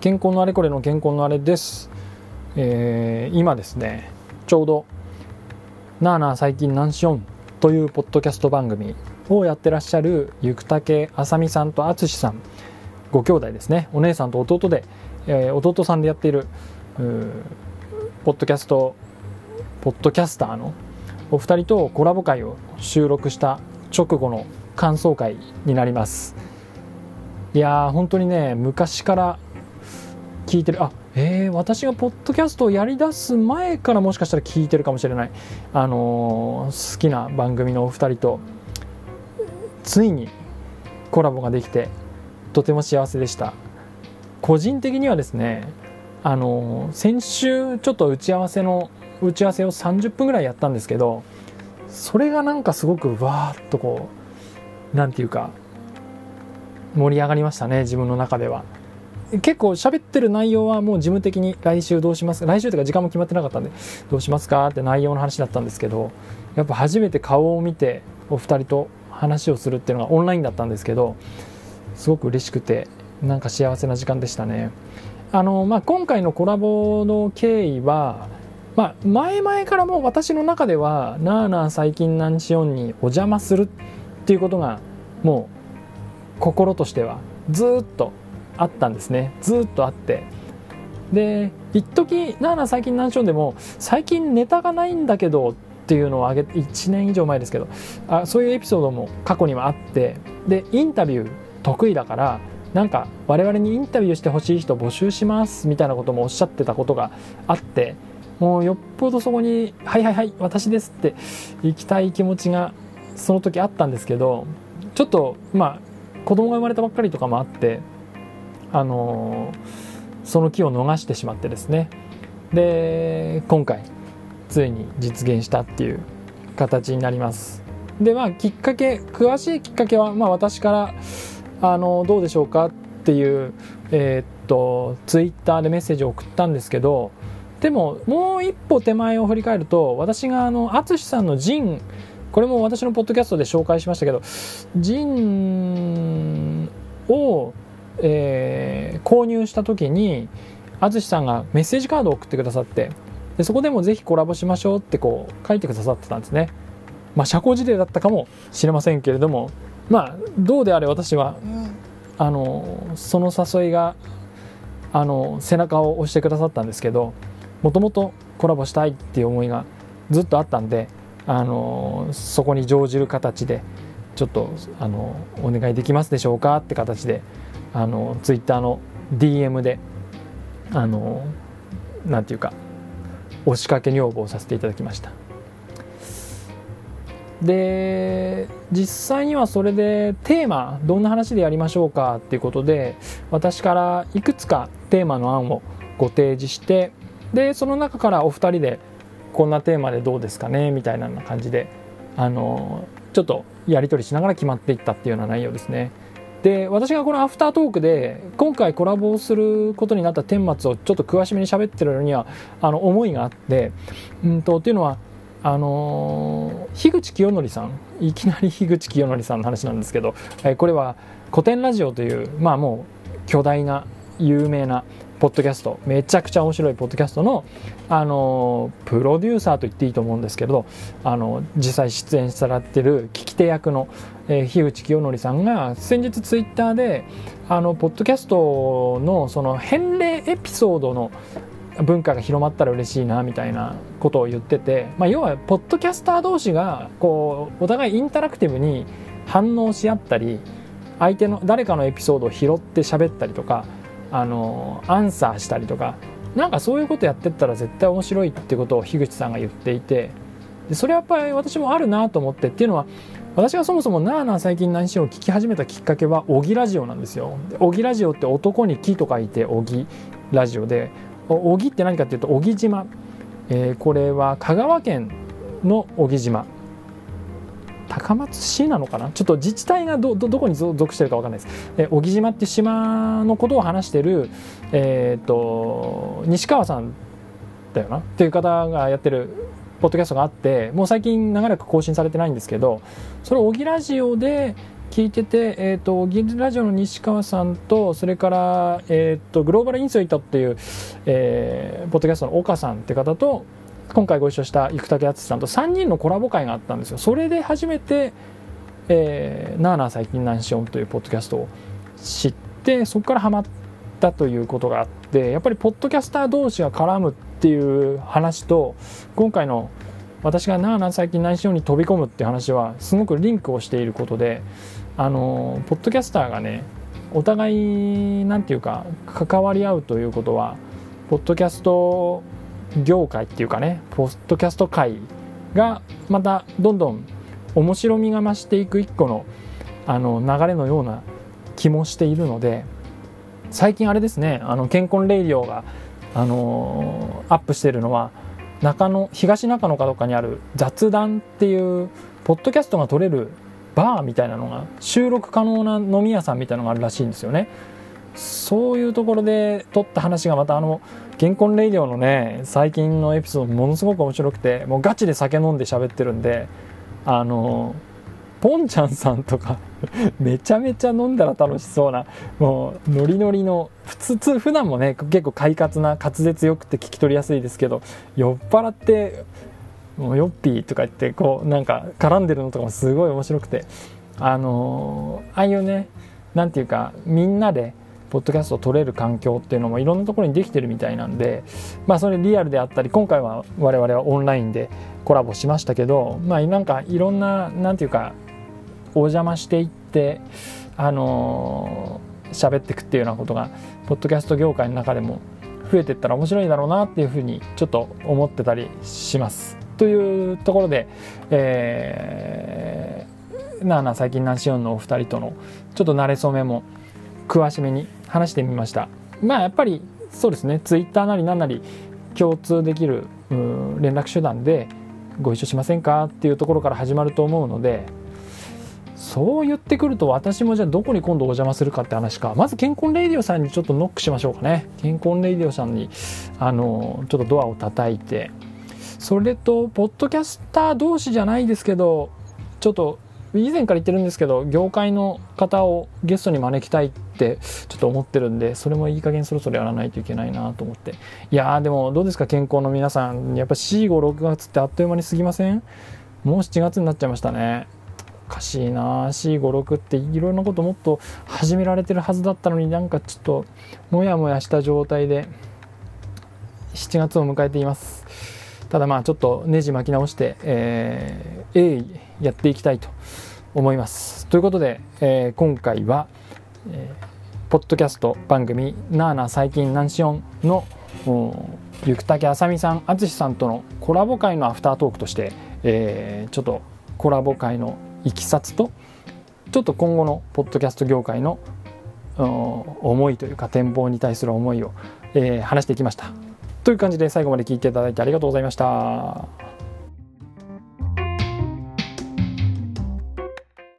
健康のあれこれの健康のあれです、えー、今ですねちょうど「なあなあ最近何しよん」というポッドキャスト番組をやってらっしゃるゆくたけあさみさんとあつしさんご兄弟ですね。お姉さんと弟で、えー、弟さんでやっているポッドキャストポッドキャスターのお二人とコラボ会を収録した直後の感想会になります。いやー本当にね昔から聞いてる。あえー、私がポッドキャストをやりだす前からもしかしたら聞いてるかもしれない、あのー、好きな番組のお二人とついにコラボができてとても幸せでした。個人的にはですねあのー、先週ちょっと打ち合わせの打ち合わせを30分ぐらいやったんですけどそれがなんかすごくわーっとこう何て言うか盛り上がりましたね自分の中では。結構喋ってる内容はもう事務的に来週どうします来週というか時間も決まってなかったんでどうしますかって内容の話だったんですけどやっぱ初めて顔を見てお二人と話をするっていうのがオンラインだったんですけどすごく嬉しくてなんか幸せな時間でしたね。あのまあ、今回のコラボの経緯は、まあ、前々からも私の中では「なあなあ最近なんしよん」にお邪魔するっていうことがもう心としてはずっとあったんですね。ずっとあって。で一時なあなあ最近何しょんでも最近ネタがないんだけどっていうのをあげて1年以上前ですけどあそういうエピソードも過去にはあって。でインタビュー得意だからなんか我々にインタビューしてほしい人募集しますみたいなこともおっしゃってたことがあってもうよっぽどそこに「はいはいはい私です」って行きたい気持ちがその時あったんですけどちょっとまあ子供が生まれたばっかりとかもあってあのその機を逃してしまってですね。で今回ついに実現したっていう形になります。でまあきっかけ詳しいきっかけは、まあ、私からあのどうでしょうかっていうえー、っとツイッターでメッセージを送ったんですけどでももう一歩手前を振り返ると私があの淳さんのジンこれも私のポッドキャストで紹介しましたけどジンをえー、購入した時に淳さんがメッセージカードを送ってくださってでそこでもぜひコラボしましょうってこう書いてくださってたんですね。まあ、社交辞令だったかもしれませんけれどもまあどうであれ私は、あのその誘いがあの背中を押してくださったんですけどもともとコラボしたいっていう思いがずっとあったんであのそこに乗じる形でちょっとあのお願いできますでしょうかって形であのツイッターの DM であのなんていうか押しかけ女房をさせていただきました。で実際にはそれでテーマどんな話でやりましょうか？っていうことで私からいくつかテーマの案をご提示してでその中からお二人でこんなテーマでどうですかね？みたいな感じであのちょっとやり取りしながら決まっていったっていうような内容ですね。で私がこのアフタートークで今回コラボをすることになった顛末をちょっと詳しめに喋ってるのにはあの思いがあって、うんとっていうのはあの樋口清則さん。いきなり樋口清則さんの話なんですけど、えこれは古典ラジオというまあもう巨大な有名なポッドキャストめちゃくちゃ面白いポッドキャストのあのプロデューサーと言っていいと思うんですけどあの実際出演されてる聞き手役の、えー、樋口清則さんが先日ツイッターであのポッドキャストのその返礼エピソードの文化が広まったら嬉しいなみたいなことを言ってて、まあ、要はポッドキャスター同士がこうお互いインタラクティブに反応し合ったり相手の誰かのエピソードを拾って喋ったりとかあのアンサーしたりとかなんかそういうことやってったら絶対面白いってことを樋口さんが言っていてでそれはやっぱり私もあるなと思ってっていうのは私がそもそも「なあなあ最近何しよう」聞き始めたきっかけは「おぎラジオ」なんですよ。おぎラジオって男に木と書いて「おぎラジオで」小木って何かっていうと小木島、えー、これは香川県の小木島高松市なのかな？ちょっと自治体がどどこに属してるか分かんないです。え小木島っていう島のことを話してる、えーと、西川さんだよな？っていう方がやってるポッドキャストがあってもう最近長らく更新されてないんですけどそれを小木ラジオで聞いてて、えーと、ギルラジオの西川さんとそれから、えーと、グローバルインソイトっていう、えー、ポッドキャストの岡さんって方と今回ご一緒した生竹敦さんと3人のコラボ会があったんですよ。それで初めて「えー、なあなあ最近何しよう」というポッドキャストを知ってそこからハマったということがあってやっぱりポッドキャスター同士が絡むっていう話と今回の私がなあなあ最近何しように飛び込むっていう話はすごくリンクをしていることであのポッドキャスターがねお互い何て言うか関わり合うということはポッドキャスト業界っていうかねポッドキャスト界がまたどんどん面白みが増していく一個のあの流れのような気もしているので最近あれですねあの健康レイディオが、あのアップしてるのは中野東中野かどっかにある雑談っていうポッドキャストが撮れるバーみたいなのが収録可能な飲み屋さんみたいなのがあるらしいんですよね。そういうところで撮った話がまたあの「健康レイディオ」のね最近のエピソードものすごく面白くてもうガチで酒飲んで喋ってるんであのポンちゃんさんとか めちゃめちゃ飲んだら楽しそうなもうノリノリの普通普段もね結構快活な滑舌よくて聞き取りやすいですけど酔っ払ってもうヨッピーとか言ってこうなんか絡んでるのとかもすごい面白くてあの、ああいうね何て言うかみんなでポッドキャストを撮れる環境っていうのもいろんなところにできてるみたいなんでまあそれリアルであったり今回は我々はオンラインでコラボしましたけどまあなんかいろんな何て言うかお邪魔していってあの喋ってくっていうようなことがポッドキャスト業界の中でも増えていったら面白いだろうなっていうふうにちょっと思ってたりします。というところで、えー、なあなあ最近ナンシオンの？お二人とのちょっと慣れ初めも詳しめに話してみました。まあやっぱりそうですね。ツイッターなり何なり共通できる連絡手段でご一緒しませんかっていうところから始まると思うのでそう言ってくると私もじゃあどこに今度お邪魔するかって話か。まず健康レイディオさんにちょっとノックしましょうかね。健康レイディオさんにあのちょっとドアを叩いてそれとポッドキャスター同士じゃないですけどちょっと以前から言ってるんですけど業界の方をゲストに招きたいっってちょっと思ってるんでそれもいい加減そろそろやらないといけないなと思って。いやーでもどうですか健康の皆さん。やっぱ456月ってあっという間に過ぎません？もう7月になっちゃいましたね。おかしいな C56 っていろんなこともっと始められてるはずだったのになんかちょっとモヤモヤした状態で7月を迎えています。ただまあちょっとネジ巻き直して、えー、鋭意やっていきたいと思います。ということで、えー、今回は、えー、ポッドキャスト番組「なあなあ最近ナンシオン」のゆくたけあさみさん淳さんとのコラボ会のアフタートークとして、えー、ちょっとコラボ会のいきさつとちょっと今後のポッドキャスト業界の思いというか展望に対する思いを、えー、話していきましたという感じで最後まで聞いていただいてありがとうございました。